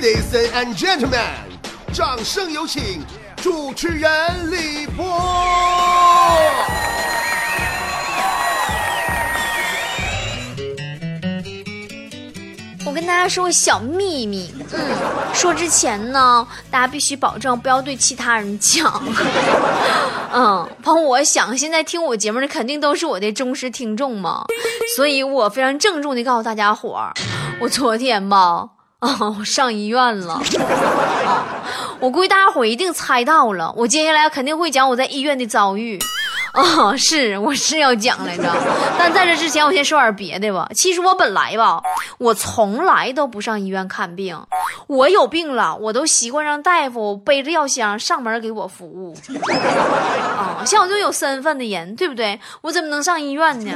Ladies and gentlemen，掌声有请主持人李波。我跟大家说个小秘密，嗯，说之前呢，大家必须保证不要对其他人讲，嗯，帮我想，现在听我节目的肯定都是我的忠实听众嘛，所以我非常郑重的告诉大家伙儿，我昨天吧，啊，我上医院了，我估计大家伙一定猜到了，我接下来肯定会讲我在医院的遭遇。哦，是，我是要讲来着，但在这之前，我先说点别的吧。其实我本来吧，我从来都不上医院看病，我有病了，我都习惯让大夫背着药箱上门给我服务。啊，像我这种有身份的人，对不对？我怎么能上医院呢？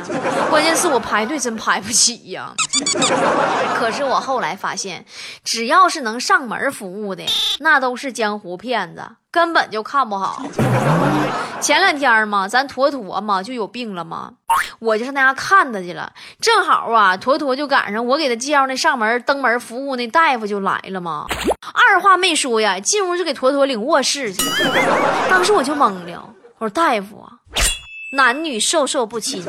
关键是我排队真排不起呀。可是我后来发现，只要是能上门服务的，那都是江湖骗子。根本就看不好。前两天嘛，咱坨坨嘛就有病了嘛，我就上他家看他去了。正好啊，坨坨就赶上我给他介绍那上门登门服务那大夫就来了嘛。二话没说呀，进屋就给坨坨领卧室去了。当时我就懵了，我说大夫啊。男女授受不亲，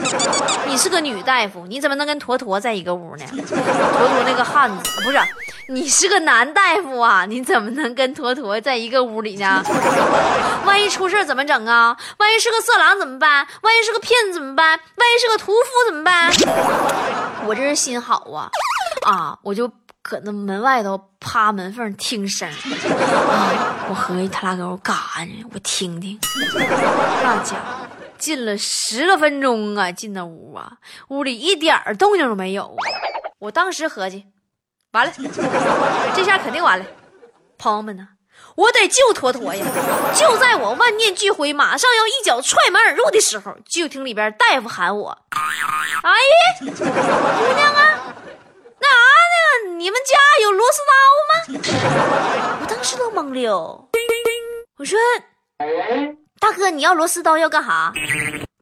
你是个女大夫，你怎么能跟坨坨在一个屋呢？坨坨那个汉子不是，你是个男大夫啊，你怎么能跟坨坨在一个屋里呢？万一出事怎么整啊？万一是个色狼怎么办？万一是个骗子怎么办？万一是个屠夫怎么办？我这人心好啊，啊，我就搁那门外头趴门缝听声啊，我合计他俩搁我干啥呢？我听听，那家伙。进了十个分钟啊，进那屋啊，屋里一点动静都没有。我当时合计，完了，这下肯定完了。朋友们呢，我得救坨坨呀！就在我万念俱灰，马上要一脚踹门而入的时候，就听里边大夫喊我：“哎，姑娘啊，那啥呢？你们家有螺丝刀吗？”我当时都懵了，我说。大哥，你要螺丝刀要干啥？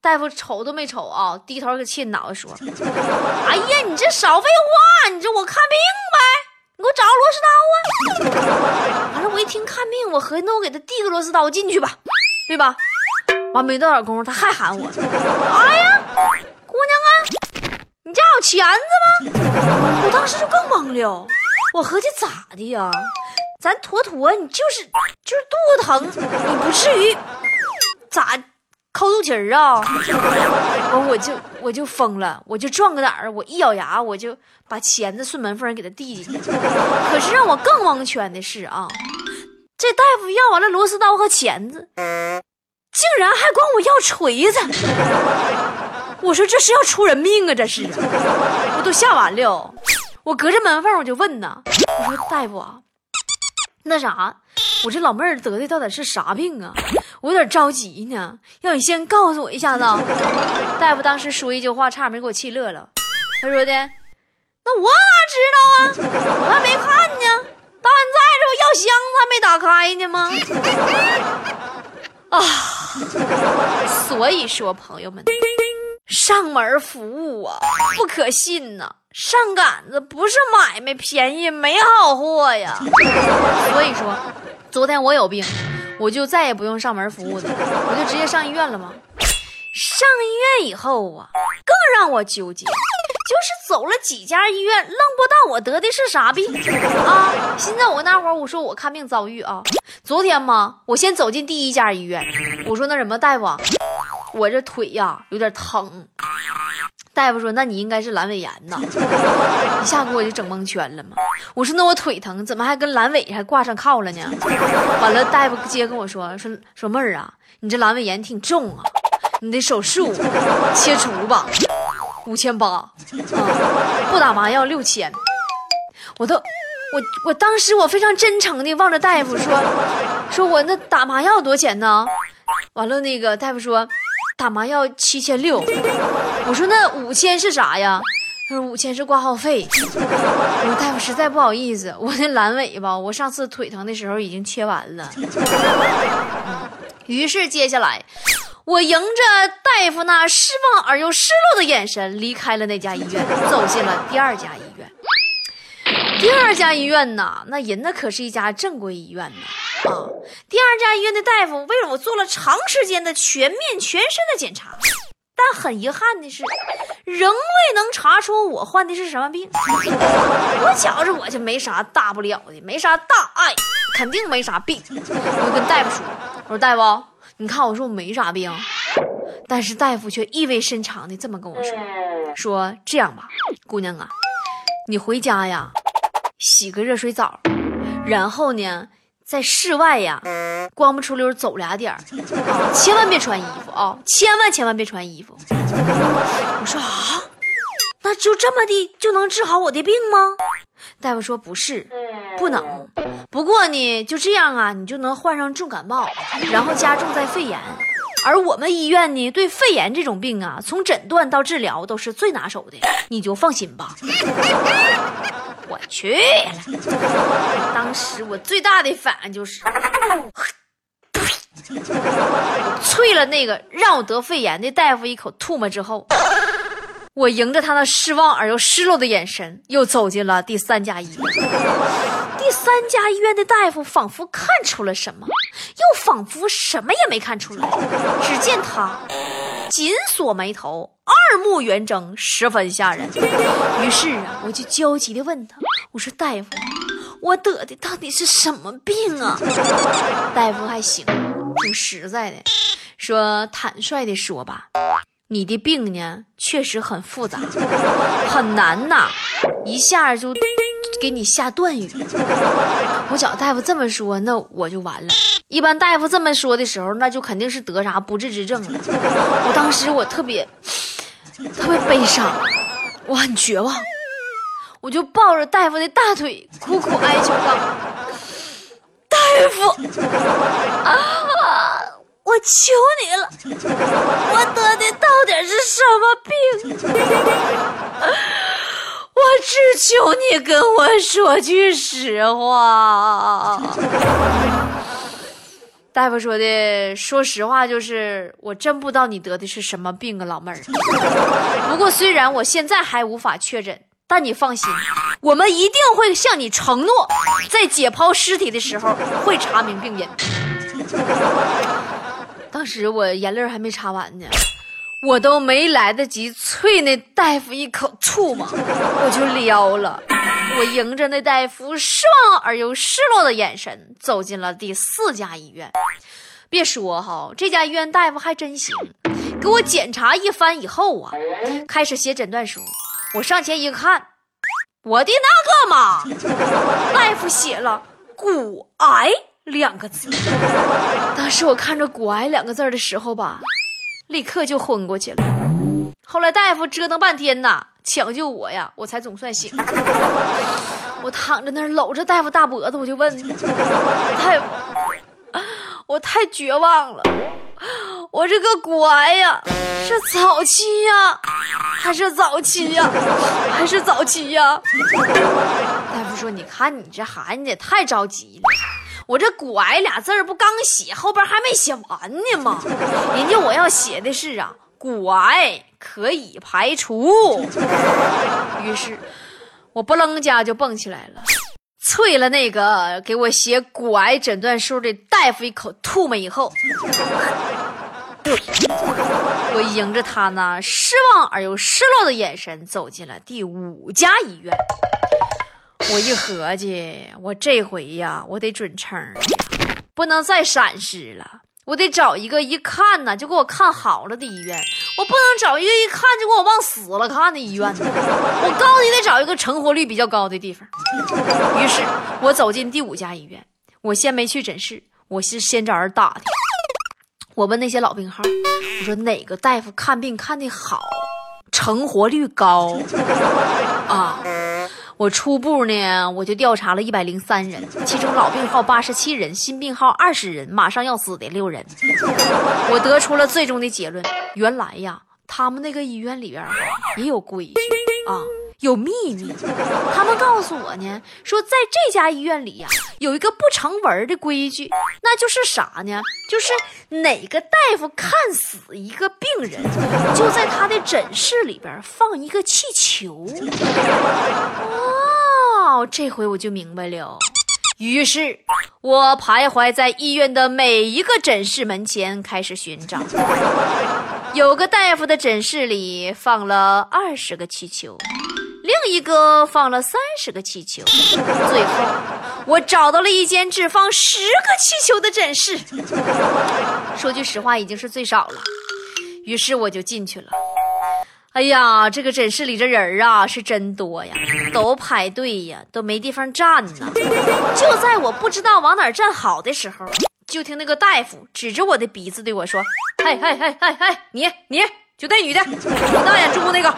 大夫瞅都没瞅啊，低头给气脑袋说：“ 哎呀，你这少废话，你这我看病呗，你给我找个螺丝刀啊！”完了，我一听看病，我合计那我给他递个螺丝刀进去吧，对吧？完没多少功夫，他还喊我：“哎呀，姑娘啊，你家有钳子吗？”我当时就更懵了，我合计咋的呀？咱坨坨，你就是就是肚子疼，你不至于。咋抠肚脐儿啊？完我就我就疯了，我就壮个胆儿，我一咬牙，我就把钳子顺门缝给他递进去。可是让我更蒙圈的是啊，这大夫要完了螺丝刀和钳子，竟然还管我要锤子。我说这是要出人命啊！这是，我都吓完了。我隔着门缝我就问呐，我说大夫啊，那啥，我这老妹儿得的到底是啥病啊？我有点着急呢，要你先告诉我一下子。大夫当时说一句话，差点没给我气乐了。他说的：“那我哪知道啊？我还没看呢。到现在这不药箱子还没打开呢吗？”啊，所以说朋友们，上门服务啊，不可信呐。上杆子不是买卖便宜没好货呀。所以说，昨天我有病。我就再也不用上门服务了，我就直接上医院了吗？上医院以后啊，更让我纠结，就是走了几家医院，愣不到我得的是啥病啊！现在我那会儿我说我看病遭遇啊，昨天嘛，我先走进第一家医院，我说那什么大夫，我这腿呀有点疼。大夫说：“那你应该是阑尾炎呐！”一下给我就整蒙圈了嘛。我说：“那我腿疼，怎么还跟阑尾还挂上靠了呢？”完了，大夫接跟我说：“说说妹儿啊，你这阑尾炎挺重啊，你得手术切除吧，五千八啊，不打麻药六千。”我都，我我当时我非常真诚的望着大夫说：“说我那打麻药多少钱呢？”完了，那个大夫说。打麻药七千六，我说那五千是啥呀？他说五千是挂号费。我说大夫实在不好意思，我那阑尾吧，我上次腿疼的时候已经切完了。于是接下来，我迎着大夫那失望而又失落的眼神，离开了那家医院，走进了第二家医院。第二家医院呐，那人那可是一家正规医院呢啊。第二家医院的大夫为了我做了长时间的全面全身的检查，但很遗憾的是，仍未能查出我患的是什么病。我觉着我就没啥大不了的，没啥大碍，肯定没啥病。我就跟大夫说：“我说大夫，你看我说我没啥病。”但是大夫却意味深长的这么跟我说：“说这样吧，姑娘啊，你回家呀，洗个热水澡，然后呢，在室外呀，光不出溜走俩点儿，千万别穿衣服啊，千万千万别穿衣服。”我说啊，那就这么的就能治好我的病吗？大夫说不是，不能。不过呢，就这样啊，你就能患上重感冒，然后加重在肺炎。而我们医院呢，对肺炎这种病啊，从诊断到治疗都是最拿手的，你就放心吧。我去了，当时我最大的反应就是，啐了那个让我得肺炎的大夫一口唾沫之后，我迎着他那失望而又失落的眼神，又走进了第三家医院。第三家医院的大夫仿佛看出了什么，又仿佛什么也没看出来。只见他紧锁眉头，二目圆睁，十分吓人。于是啊，我就焦急地问他：“我说大夫，我得的到底是什么病啊？”大夫还行，挺实在的，说：“坦率地说吧，你的病呢，确实很复杂，很难呐，一下就。”给你下断语，我找大夫这么说，那我就完了。一般大夫这么说的时候，那就肯定是得啥不治之症了。我当时我特别特别悲伤，我很绝望，我就抱着大夫的大腿，苦苦哀求道：“大夫啊，我求你了，我得的到底是什么病？”我只求你跟我说句实话。大夫说的，说实话就是，我真不知道你得的是什么病啊，老妹儿。不过虽然我现在还无法确诊，但你放心，我们一定会向你承诺，在解剖尸体的时候会查明病因。当时我眼泪还没擦完呢。我都没来得及啐那大夫一口唾沫，我就撩了。我迎着那大夫失望而又失落的眼神，走进了第四家医院。别说哈，这家医院大夫还真行，给我检查一番以后啊，开始写诊断书。我上前一看，我的那个嘛，大夫写了“骨癌”两个字。当时我看着“骨癌”两个字的时候吧。立刻就昏过去了。后来大夫折腾半天呐，抢救我呀，我才总算醒。我躺在那儿搂着大夫大脖子，我就问大夫：“我太绝望了，我这个骨癌呀，是早期呀，还是早期呀，还是早期呀？” 大夫说：“你看你这孩子也太着急了。”我这“骨癌”俩字儿不刚写，后边还没写完呢吗？人家我要写的是啊，骨癌可以排除。于是，我不楞家就蹦起来了，啐了那个给我写骨癌诊断书的大夫一口唾沫以后，我迎着他那失望而又失落的眼神走进了第五家医院。我一合计，我这回呀，我得准称不能再闪失了。我得找一个一看呢就给我看好了的医院，我不能找一个一看就给我往死了看的医院呢。我告诉你，得找一个成活率比较高的地方。于是，我走进第五家医院。我先没去诊室，我是先找人打听。我问那些老病号，我说哪个大夫看病看的好，成活率高啊？我初步呢，我就调查了一百零三人，其中老病号八十七人，新病号二十人，马上要死的六人。我得出了最终的结论：原来呀，他们那个医院里边也有规矩啊，有秘密。他们告诉我呢，说在这家医院里呀，有一个不成文的规矩，那就是啥呢？就是哪个大夫看死一个病人，就在他的诊室里边放一个气球。到这回我就明白了。于是，我徘徊在医院的每一个诊室门前，开始寻找。有个大夫的诊室里放了二十个气球，另一个放了三十个气球。最后，我找到了一间只放十个气球的诊室。说句实话，已经是最少了。于是我就进去了。哎呀，这个诊室里这人啊是真多呀，都排队呀，都没地方站呢。就在我不知道往哪站好的时候，就听那个大夫指着我的鼻子对我说：“嗨嗨嗨嗨嗨，你你就那女的，你大眼珠那个，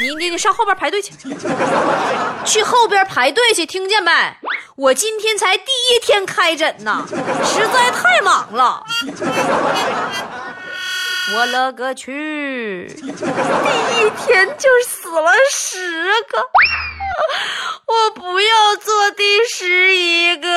你你你上后边排队去，去后边排队去，听见没？我今天才第一天开诊呐，实在太忙了。”我勒个去！第一天就死了十个。我不要做第十一个。